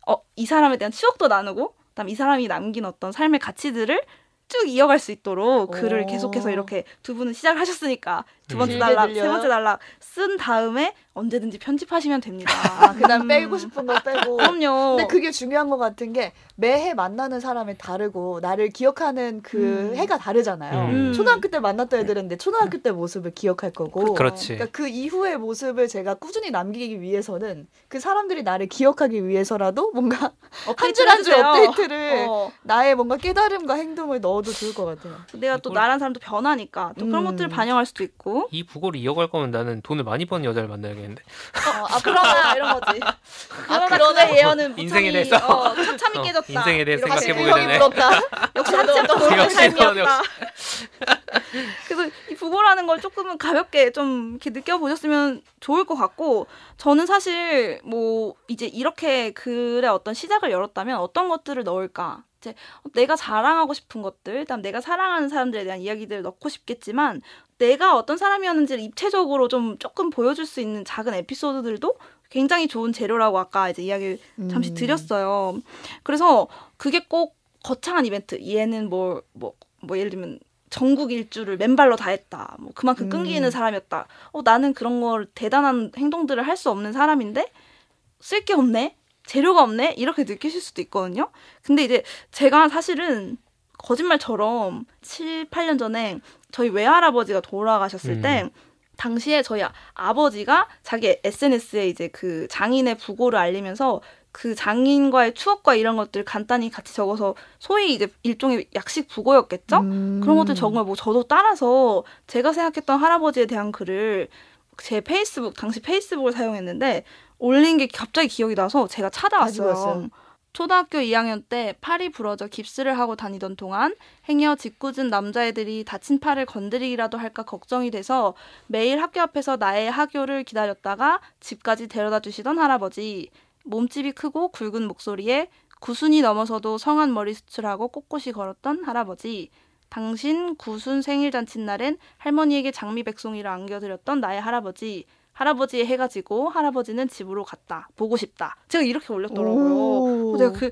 어 이 사람에 대한 추억도 나누고 그다음 이 사람이 남긴 어떤 삶의 가치들을 쭉 이어갈 수 있도록 글을 오. 계속해서 이렇게 두 분은 시작을 하셨으니까 두 번째 음. 단락 길게 세 번째? 단락 쓴 다음에 언제든지 편집하시면 됩니다. 아, 그다음 음. 빼고 싶은 거 빼고. 그럼요. 근데 그게 중요한 것 같은 게 매해 만나는 사람이 다르고 나를 기억하는 그 음. 해가 다르잖아요. 음. 초등학교 때 만났던 애들인데 초등학교 때 모습을 기억할 거고. 그렇지. 그러니까 그 이후의 모습을 제가 꾸준히 남기기 위해서는 그 사람들이 나를 기억하기 위해서라도 뭔가 한 줄 한 줄. 업데이트를 어. 나의 뭔가 깨달음과 행동을 넣어도 좋을 것 같아요. 내가 또 이걸- 나란 사람도 변하니까 또 그런 음. 것들을 반영할 수도 있고 이 부고를 이어갈 거면 나는 돈을 많이 버는 여자를 만나야겠는데. 어, 아, 그러나 이런 거지. 아, 그러나. 그의 예언은 인생에 대해서. 어, 참참히 어, 깨졌다. 인생에 대해서 이렇게 생각해 보게 다시 되네. 역시 한참 더 좋은 역시 삶이었다. 그래서 이 부고라는 걸 조금은 가볍게 좀 이렇게 느껴보셨으면 좋을 것 같고 저는 사실 뭐 이제 이렇게 글의 어떤 시작을 열었다면 어떤 것들을 넣을까 이제 내가 자랑하고 싶은 것들 그다음 내가 사랑하는 사람들에 대한 이야기들을 넣고 싶겠지만 내가 어떤 사람이었는지를 입체적으로 좀 조금 보여줄 수 있는 작은 에피소드들도 굉장히 좋은 재료라고 아까 이제 이야기를 잠시 음. 드렸어요. 그래서 그게 꼭 거창한 이벤트. 얘는 뭐, 뭐, 뭐 예를 들면 전국 일주를 맨발로 다 했다. 뭐 그만큼 끈기 있는 음. 사람이었다. 어, 나는 그런 걸 대단한 행동들을 할 수 없는 사람인데 쓸 게 없네? 재료가 없네? 이렇게 느끼실 수도 있거든요. 근데 이제 제가 사실은 거짓말처럼 7, 8년 전에 저희 외할아버지가 돌아가셨을 음. 때 당시에 저희 아- 아버지가 자기 SNS에 이제 그 장인의 부고를 알리면서 그 장인과의 추억과 이런 것들 간단히 같이 적어서 소위 이제 일종의 약식 부고였겠죠? 음. 그런 것들 적은 걸뭐 저도 따라서 제가 생각했던 할아버지에 대한 글을 제 페이스북 당시 페이스북을 사용했는데 올린 게 갑자기 기억이 나서 제가 가지고 찾아왔어요. 초등학교 2학년 때 팔이 부러져 깁스를 하고 다니던 동안 행여 짓궂은 남자애들이 다친 팔을 건드리기라도 할까 걱정이 돼서 매일 학교 앞에서 나의 하교를 기다렸다가 집까지 데려다 주시던 할아버지. 몸집이 크고 굵은 목소리에 구순이 넘어서도 성한 머리 수출하고 꼿꼿이 걸었던 할아버지. 당신 구순 생일 잔칫날엔 할머니에게 장미 백송이를 안겨드렸던 나의 할아버지. 할아버지의 해가 지고 할아버지는 집으로 갔다. 보고 싶다. 제가 이렇게 올렸더라고요. 오. 그래서 제가 그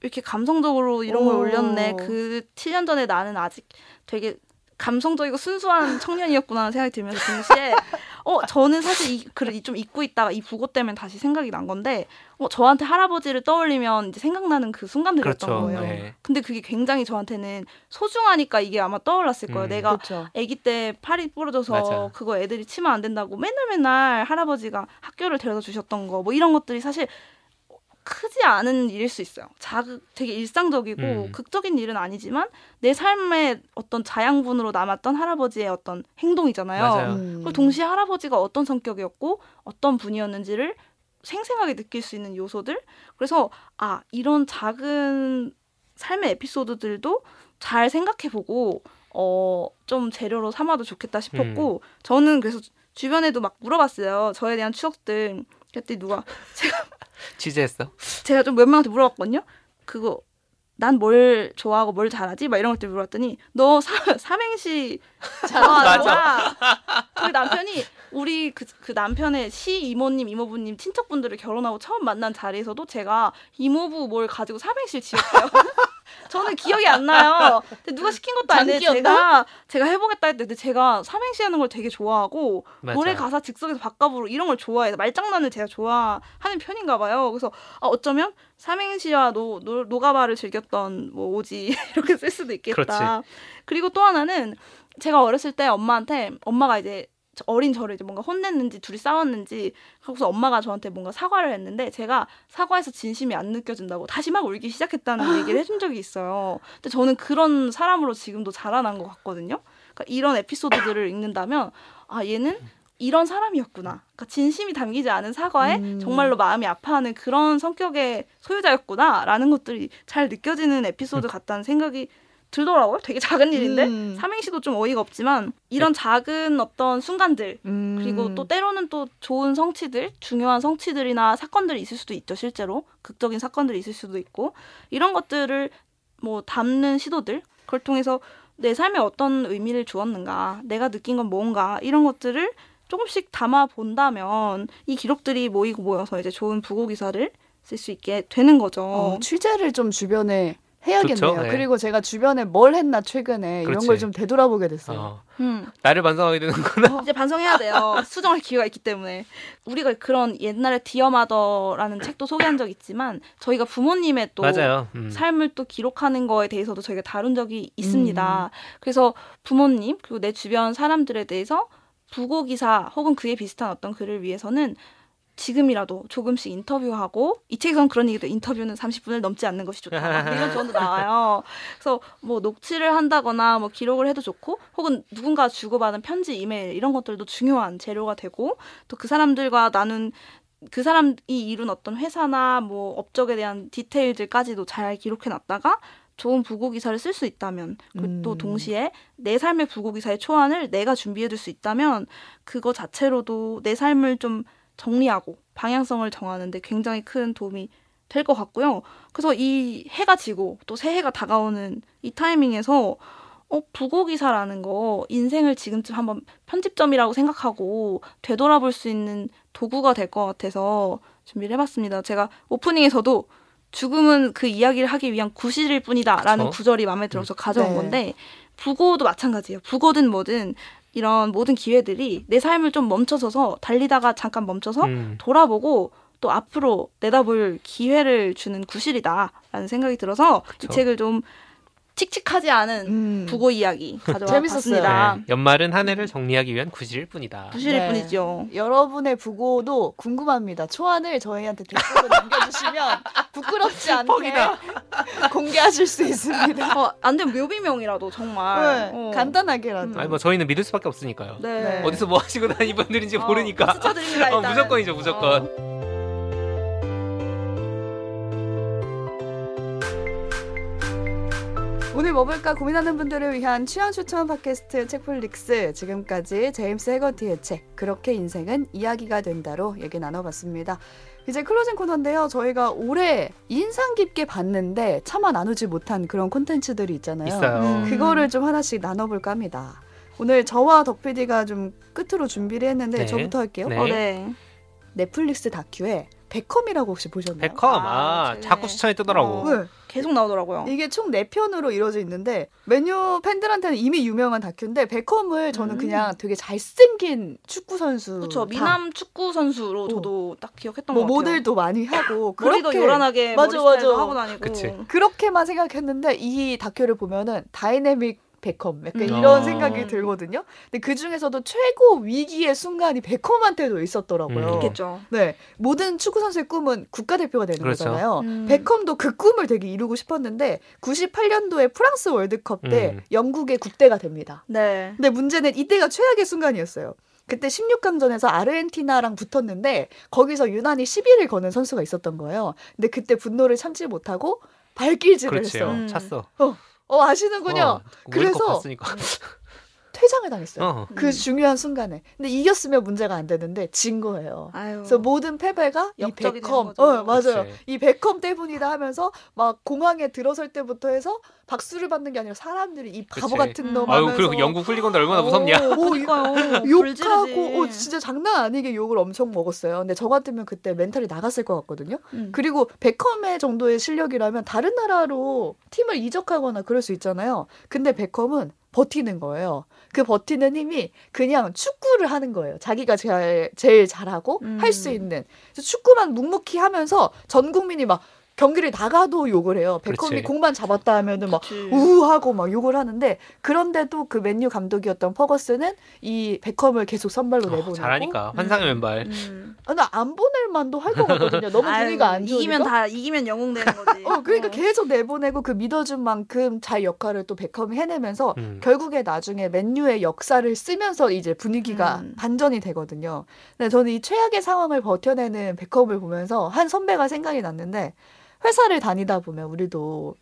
이렇게 감성적으로 이런 걸 오. 올렸네. 그 7년 전에 나는 아직 되게 감성적이고 순수한 청년이었구나 생각이 들면서 동시에 어 저는 사실 이 글을 좀 잊고 있다가 이 부고 때문에 다시 생각이 난 건데 어 저한테 할아버지를 떠올리면 이제 생각나는 그 순간들이었던 그렇죠. 거예요. 네. 근데 그게 굉장히 저한테는 소중하니까 이게 아마 떠올랐을 거예요. 음. 내가 그렇죠. 아기 때 팔이 부러져서 맞아. 그거 애들이 치면 안 된다고 맨날 맨날 할아버지가 학교를 데려다 주셨던 거 뭐 이런 것들이 사실 크지 않은 일일 수 있어요. 자극 되게 일상적이고 음. 극적인 일은 아니지만 내 삶의 어떤 자양분으로 남았던 할아버지의 어떤 행동이잖아요. 음. 그리고 동시에 할아버지가 어떤 성격이었고 어떤 분이었는지를 생생하게 느낄 수 있는 요소들. 그래서 아 이런 작은 삶의 에피소드들도 잘 생각해보고 어 좀 재료로 삼아도 좋겠다 싶었고 저는 그래서 주- 주변에도 막 물어봤어요. 저에 대한 추억들. 그랬더니 누가 취재했어. 제가 좀 몇 명한테 물어봤거든요. 그거 난 뭘 좋아하고 뭘 잘하지? 막 이런 것들 물어봤더니 너 사, 삼행시 거야. 저희 남편이 우리 그, 그 남편의 시 이모님 이모부님 친척분들을 결혼하고 처음 만난 자리에서도 제가 이모부 뭘 가지고 삼행시를 지었대요. 저는 기억이 안 나요. 근데 누가 시킨 것도 아닌데? 제가 제가 해보겠다 했는데 제가 삼행시 하는 걸 되게 좋아하고 맞아. 노래 가사 즉석에서 바꿔부르고 이런 걸 좋아해서 말장난을 제가 좋아하는 편인가 봐요. 그래서 아, 어쩌면 삼행시와 노, 노, 노가바를 즐겼던 뭐 오지 이렇게 쓸 수도 있겠다. 그렇지. 그리고 또 하나는 제가 어렸을 때 엄마한테 엄마가 이제 저- 어린 저를 이제 뭔가 혼냈는지 둘이 싸웠는지 하고서 엄마가 저한테 뭔가 사과를 했는데 제가 사과에서 진심이 안 느껴진다고 다시 막 울기 시작했다는 얘기를 해준 적이 있어요. 근데 저는 그런 사람으로 지금도 자라난 것 같거든요. 그러니까 이런 에피소드들을 읽는다면 아 얘는 이런 사람이었구나. 그러니까 진심이 담기지 않은 사과에 음. 정말로 마음이 아파하는 그런 성격의 소유자였구나라는 것들이 잘 느껴지는 에피소드 같다는 생각이 들더라고요. 되게 작은 일인데 음. 삼행시도 좀 어이가 없지만 이런 작은 어떤 순간들 음. 그리고 또 때로는 또 좋은 성취들, 중요한 성취들이나 사건들이 있을 수도 있죠, 실제로. 극적인 사건들이 있을 수도 있고. 이런 것들을 뭐 담는 시도들, 그걸 통해서 내 삶에 어떤 의미를 주었는가, 내가 느낀 건 뭔가, 이런 것들을 조금씩 담아 본다면 이 기록들이 모이고 모여서 이제 좋은 부고 기사를 쓸 수 있게 되는 거죠. 어, 취재를 좀 주변에 해야겠네요. 좋죠, 네. 그리고 제가 주변에 뭘 했나 최근에 이런 그렇지. 걸좀 되돌아보게 됐어요. 어, 음. 나를 반성하게 되는구나. 이제 반성해야 돼요. 수정할 기회가 있기 때문에. 우리가 그런 옛날에 디어마더라는 책도 소개한 적 있지만 저희가 부모님의 또 맞아요. 음. 삶을 또 기록하는 거에 대해서도 저희가 다룬 적이 있습니다. 그래서 부모님 그리고 내 주변 사람들에 대해서 부고 기사 혹은 그에 비슷한 어떤 글을 위해서는 지금이라도 조금씩 인터뷰하고 이 책에서는 그런 얘기도 인터뷰는 30분을 넘지 않는 것이 좋다. 이런 조언도 나와요. 그래서 뭐 녹취를 한다거나 뭐 기록을 해도 좋고 혹은 누군가 주고받은 편지, 이메일 이런 것들도 중요한 재료가 되고 또 그 사람들과 나눈 그 사람이 이룬 어떤 회사나 뭐 업적에 대한 디테일들까지도 잘 기록해 놨다가 좋은 부고 기사를 쓸 수 있다면 그리고 또 음. 동시에 내 삶의 부고 기사의 초안을 내가 준비해 둘 수 있다면 그거 자체로도 내 삶을 좀 정리하고 방향성을 정하는데 굉장히 큰 도움이 될 것 같고요. 그래서 이 해가 지고 또 새해가 다가오는 이 타이밍에서 어, 부고 기사라는 거 인생을 지금쯤 한번 편집점이라고 생각하고 되돌아볼 수 있는 도구가 될 것 같아서 준비를 해봤습니다. 제가 오프닝에서도 죽음은 그 이야기를 하기 위한 구실일 뿐이다라는 그쵸? 구절이 마음에 들어서 가져온 네. 건데 부고도 마찬가지예요. 부고든 뭐든 이런 모든 기회들이 내 삶을 좀 멈춰서서 달리다가 잠깐 멈춰서 음. 돌아보고 또 앞으로 내다볼 기회를 주는 구실이다라는 생각이 들어서 이 그쵸. 책을 좀 칙칙하지 않은 음. 부고 이야기. 봤습니다. 네, 연말은 한 해를 정리하기 위한 구실일 뿐이다. 구실일 네. 뿐이죠. 여러분의 부고도 궁금합니다. 초안을 저희한테 댓글로 남겨주시면 부끄럽지 않게. 공개하실 수 있습니다. 어, 안 되면 묘비명이라도 정말 네, 어. 간단하게라도. 음. 아니 뭐 저희는 믿을 수밖에 없으니까요. 네. 네. 어디서 뭐 하시고 다니는 분들인지 어, 모르니까. 박수 쳐드립니다. 어. 무조건이죠, 무조건. 오늘 뭐 볼까 고민하는 분들을 위한 취향 추천 팟캐스트 책플릭스 지금까지 제임스 해거티의 책 그렇게 인생은 이야기가 된다로 얘기 나눠봤습니다. 이제 클로징 코너인데요. 저희가 올해 인상 깊게 봤는데 차마 나누지 못한 그런 콘텐츠들이 있잖아요. 있어요. 음. 그거를 좀 하나씩 나눠볼까 합니다. 오늘 저와 덕 PD가 좀 끝으로 준비를 했는데 네. 저부터 할게요. 네. 어, 네. 넷플릭스 다큐에 베컴이라고 혹시 보셨나요? 베컴 아, 아, 최근에. 자꾸 추천이 뜨더라고. 어. 네. 계속 나오더라고요. 이게 총 4편으로 이루어져 있는데 맨유 팬들한테는 이미 유명한 다큐인데 베컴을 저는 음. 그냥 되게 잘생긴 축구 선수 그렇죠. 다 미남 축구 선수로 어. 저도 딱 기억했던 뭐 것 같아요. 모델도 많이 하고 머리도 그렇게 요란하게 맞아, 머리 스타일도 맞아. 하고 다니고. 그치. 그렇게만 생각했는데 이 다큐를 보면은 다이내믹 베컴 약간 음. 이런 어. 생각이 들거든요. 근데 그 중에서도 최고 위기의 순간이 베컴한테도 있었더라고요. 음. 있겠죠. 네, 모든 축구 선수의 꿈은 국가대표가 되는 그렇죠. 거잖아요. 음. 베컴도 그 꿈을 되게 이루고 싶었는데 98년도에 프랑스 월드컵 때 음. 영국의 국대가 됩니다. 네. 근데 문제는 이때가 최악의 순간이었어요. 그때 16강전에서 아르헨티나랑 붙었는데 거기서 유난히 시비를 거는 선수가 있었던 거예요. 근데 그때 분노를 참지 못하고 발길질을 그렇지. 음. 찼어. 어 아시는군요. 어, 그래서- 봤으니까. 퇴장을 당했어요. 어. 그 음. 중요한 순간에. 근데 이겼으면 문제가 안 되는데 진 거예요. 아유. 그래서 모든 패배가 이 베컴. 어 맞아요. 그치. 이 베컴 때문이다 하면서 막 공항에 들어설 때부터 해서 박수를 받는 게 아니라 사람들이 이 바보 그치. 같은 음. 놈 아유 하면서 그리고 영국 훌리건들 얼마나 무섭냐. 오, 오, 그러니까요. 욕하고 어, 진짜 장난 아니게 욕을 엄청 먹었어요. 근데 저 같으면 그때 멘탈이 나갔을 것 같거든요. 음. 그리고 베컴의 정도의 실력이라면 다른 나라로 팀을 이적하거나 그럴 수 있잖아요. 근데 베컴은 버티는 거예요. 그 버티는 힘이 그냥 축구를 하는 거예요. 자기가 제일, 제일 잘하고 음. 할수 있는. 축구만 묵묵히 하면서 전 국민이 막 경기를 나가도 욕을 해요. 베컴이. 공만 잡았다 하면은 막 그치. 우하고 막 욕을 하는데 그런데도 그 맨유 감독이었던 퍼거스는 이 베컴을 계속 선발로 어, 내보내고 잘하니까 환상의 왼발. 음. 아, 나안 보낼 만도 할 것 같거든요. 너무 분위기가 안 좋으니까. 이기면 다 이기면 영웅 되는 거지. 어, 그러니까 계속 내보내고 그 믿어준 만큼 잘 역할을 또 베컴이 해내면서 음. 결국에 나중에 맨유의 역사를 쓰면서 이제 분위기가 음. 반전이 되거든요. 근데 저는 이 최악의 상황을 버텨내는 베컴을 보면서 한 선배가 생각이 났는데 회사를 다니다 보면 우리도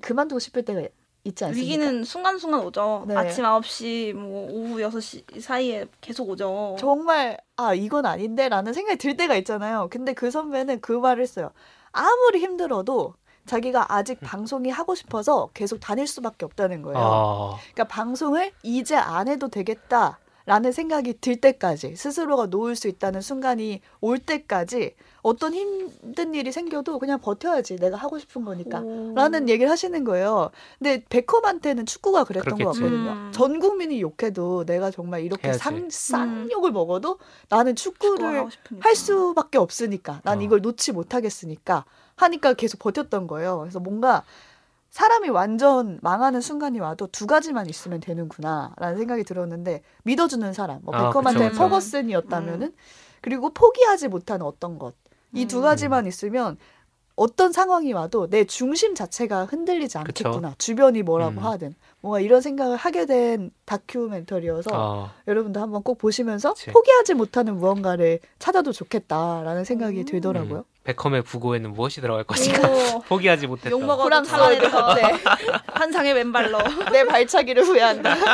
그만두고 싶을 때가 있지 않습니까? 위기는 순간순간 오죠. 네. 아침 9시, 뭐 오후 6시 사이에 계속 오죠. 정말 아 이건 아닌데 라는 생각이 들 때가 있잖아요. 근데 그 선배는 그 말을 했어요. 아무리 힘들어도 자기가 아직 방송이 하고 싶어서 계속 다닐 수밖에 없다는 거예요. 어. 그러니까 방송을 이제 안 해도 되겠다 라는 생각이 들 때까지 스스로가 놓을 수 있다는 순간이 올 때까지 어떤 힘든 일이 생겨도 그냥 버텨야지 내가 하고 싶은 거니까 오. 라는 얘기를 하시는 거예요. 근데 베컴한테는 축구가 그랬던 것 그렇겠지. 같거든요. 음. 전 국민이 욕해도 내가 정말 이렇게 해야지. 상, 쌍 음. 욕을 먹어도 나는 축구를. 할 수밖에 없으니까 난 어. 이걸 놓지 못하겠으니까 하니까 계속 버텼던 거예요. 그래서 뭔가 사람이 완전 망하는 순간이 와도 두 가지만 있으면 되는구나라는 생각이 들었는데 믿어주는 사람, 뭐 아, 베컴한테 그쵸, 그쵸. 퍼거슨이었다면은 그리고 포기하지 못하는 어떤 것 이두 음. 가지만 있으면 어떤 상황이 와도 내 중심 자체가 흔들리지 그쵸. 않겠구나. 주변이 뭐라고 음. 하든 뭔가 이런 생각을 하게 된 다큐멘터리여서 어. 여러분도 한번 꼭 보시면서 그치. 포기하지 못하는 무언가를 찾아도 좋겠다라는 생각이 음. 들더라고요. 음. 베컴의 부고에는 무엇이 들어갈 것인가 오, 포기하지 못했다. 욕 먹어도 프랑스 참아내는 월드컵 때 환상의 왼발로. 내 발차기를 후회한다.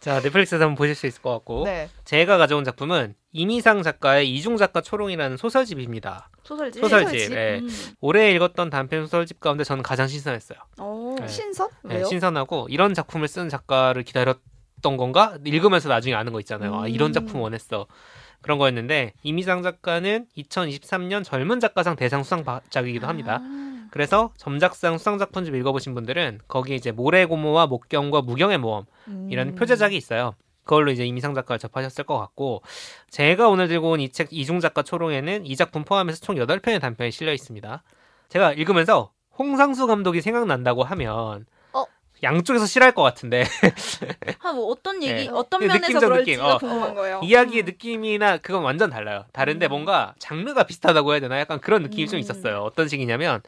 자 넷플릭스에서 한번 보실 수 있을 것 같고 네. 제가 가져온 작품은 이미상 작가의 이중 작가 초롱이라는 소설집입니다. 소설집. 소설집. 소설집? 예. 음. 올해 읽었던 단편 소설집 가운데 저는 가장 신선했어요. 오. 네. 신선? 예, 왜요? 신선하고 이런 작품을 쓴 작가를 기다렸던 건가 읽으면서 나중에 아는 거 있잖아요. 아, 이런 음. 작품 원했어. 그런 거였는데 이미상 작가는 2023년 젊은 작가상 대상 수상작이기도 합니다. 아. 그래서 점작상 수상작품 집 읽어보신 분들은 거기에 이제 모래고모와 목경과 무경의 모험이라는 음. 표제작이 있어요. 그걸로 이제 이미상 작가를 접하셨을 것 같고 제가 오늘 들고 온 이 책 이중 작가 초롱에는 이 작품 포함해서 총 8편의 단편이 실려 있습니다. 제가 읽으면서 홍상수 감독이 생각난다고 하면 어? 양쪽에서 싫어할 것 같은데 아, 뭐 어떤 얘기, 네. 어떤 그 면에서 느낌적 그럴지가 느낌, 어. 궁금한 거예요. 이야기의 음. 느낌이나 그건 완전 달라요. 다른데 음. 뭔가 장르가 비슷하다고 해야 되나? 약간 그런 느낌이 좀 음. 있었어요. 어떤 식이냐면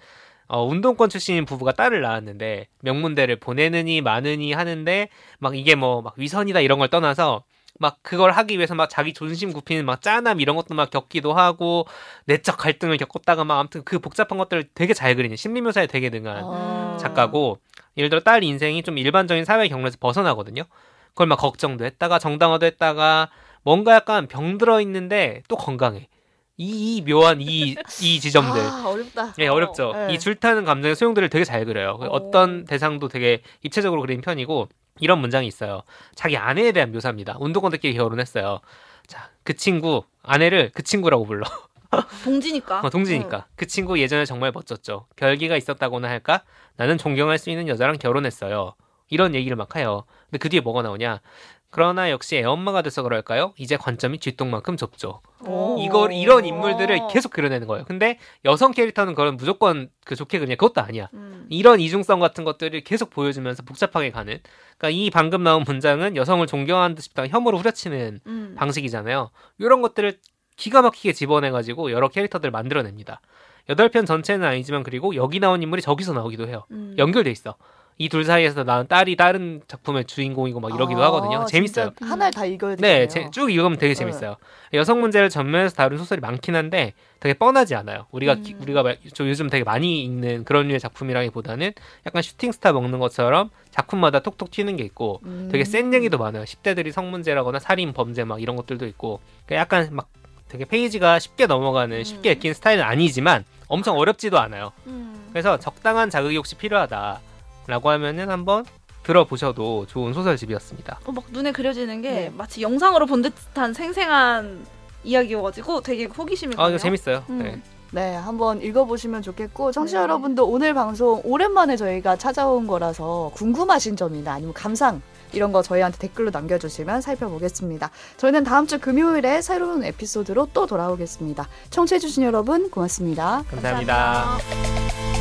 어, 운동권 출신인 부부가 딸을 낳았는데 명문대를 보내느니 마느니 하는데 막 이게 뭐 막 위선이다 이런 걸 떠나서 막 그걸 하기 위해서 막 자기 존심 굽히는 막 짠함 이런 것도 막 겪기도 하고 내적 갈등을 겪었다가 막 아무튼 그 복잡한 것들을 되게 잘 그리는 심리 묘사에 되게 능한 아. 작가고 예를 들어 딸 인생이 좀 일반적인 사회 경로에서 벗어나거든요. 그걸 막 걱정도 했다가 정당화도 했다가 뭔가 약간 병들어 있는데 또 건강해. 이, 이 묘한 이, 이 지점들. 아, 어렵다. 예, 어렵죠. 네. 이 줄타는 감정의 소용들을 되게 잘 그려요. 어. 어떤 대상도 되게 입체적으로 그린 편이고 이런 문장이 있어요. 자기 아내에 대한 묘사입니다. 운동권들끼리 결혼했어요. 자, 그 친구 아내를 그 친구라고 불러. 동지니까. 어, 동지니까. 그 친구 예전에 정말 멋졌죠. 결기가 있었다고나 할까? 나는 존경할 수 있는 여자랑 결혼했어요. 이런 얘기를 막 해요. 근데 그 뒤에 뭐가 나오냐? 그러나 역시 애엄마가 돼서 그럴까요? 이제 관점이 쥐똥만큼 좁죠. 오. 이걸 이런 인물들을 계속 그려내는 거예요. 근데 여성 캐릭터는 그런 무조건 그 좋게 그냥 그것도 아니야. 음. 이런 이중성 같은 것들을 계속 보여주면서 복잡하게 가는. 그러니까 이 방금 나온 문장은 여성을 존경하는 듯 싶다가 혐오로 후려치는 음. 방식이잖아요. 이런 것들을 기가 막히게 집어내가지고 여러 캐릭터들을 만들어냅니다. 여덟 편 전체는 아니지만 그리고 여기 나온 인물이 저기서 나오기도 해요. 음. 연결돼 있어. 이 둘 사이에서 나온 딸이 다른 작품의 주인공이고 막 이러기도 아, 하거든요. 재밌어요. 진짜 하나를 다 읽어야 네, 되네요. 제- 쭉 읽으면 되게 재밌어요. 여성 문제를 전면에서 다룬 소설이 많긴 한데 되게 뻔하지 않아요. 우리가 기- 음. 우리가 말- 저 요즘 되게 많이 읽는 그런 류의 작품이라기보다는 약간 슈팅 스타 먹는 것처럼 작품마다 톡톡 튀는 게 있고 음. 되게 센 얘기도 많아요. 10대들이 성문제라거나 살인 범죄 막 이런 것들도 있고 그러니까 약간 막 되게 페이지가 쉽게 넘어가는 쉽게 음. 읽히는 스타일은 아니지만 엄청 어렵지도 않아요. 음. 그래서 적당한 자극이 혹시 필요하다라고 하면은 한번 들어보셔도 좋은 소설집이었습니다. 어, 막 눈에 그려지는 게 네. 마치 영상으로 본 듯한 생생한 이야기여가지고 되게 호기심이 아, 가네요. 이거 재밌어요. 음. 네. 네, 한번 읽어보시면 좋겠고 청취자 네. 여러분도 오늘 방송 오랜만에 저희가 찾아온 거라서 궁금하신 점이나 아니면 감상 이런 거 저희한테 댓글로 남겨주시면 살펴보겠습니다. 저희는 다음 주 금요일에 새로운 에피소드로 또 돌아오겠습니다. 청취해주신 여러분 고맙습니다. 감사합니다. 감사합니다.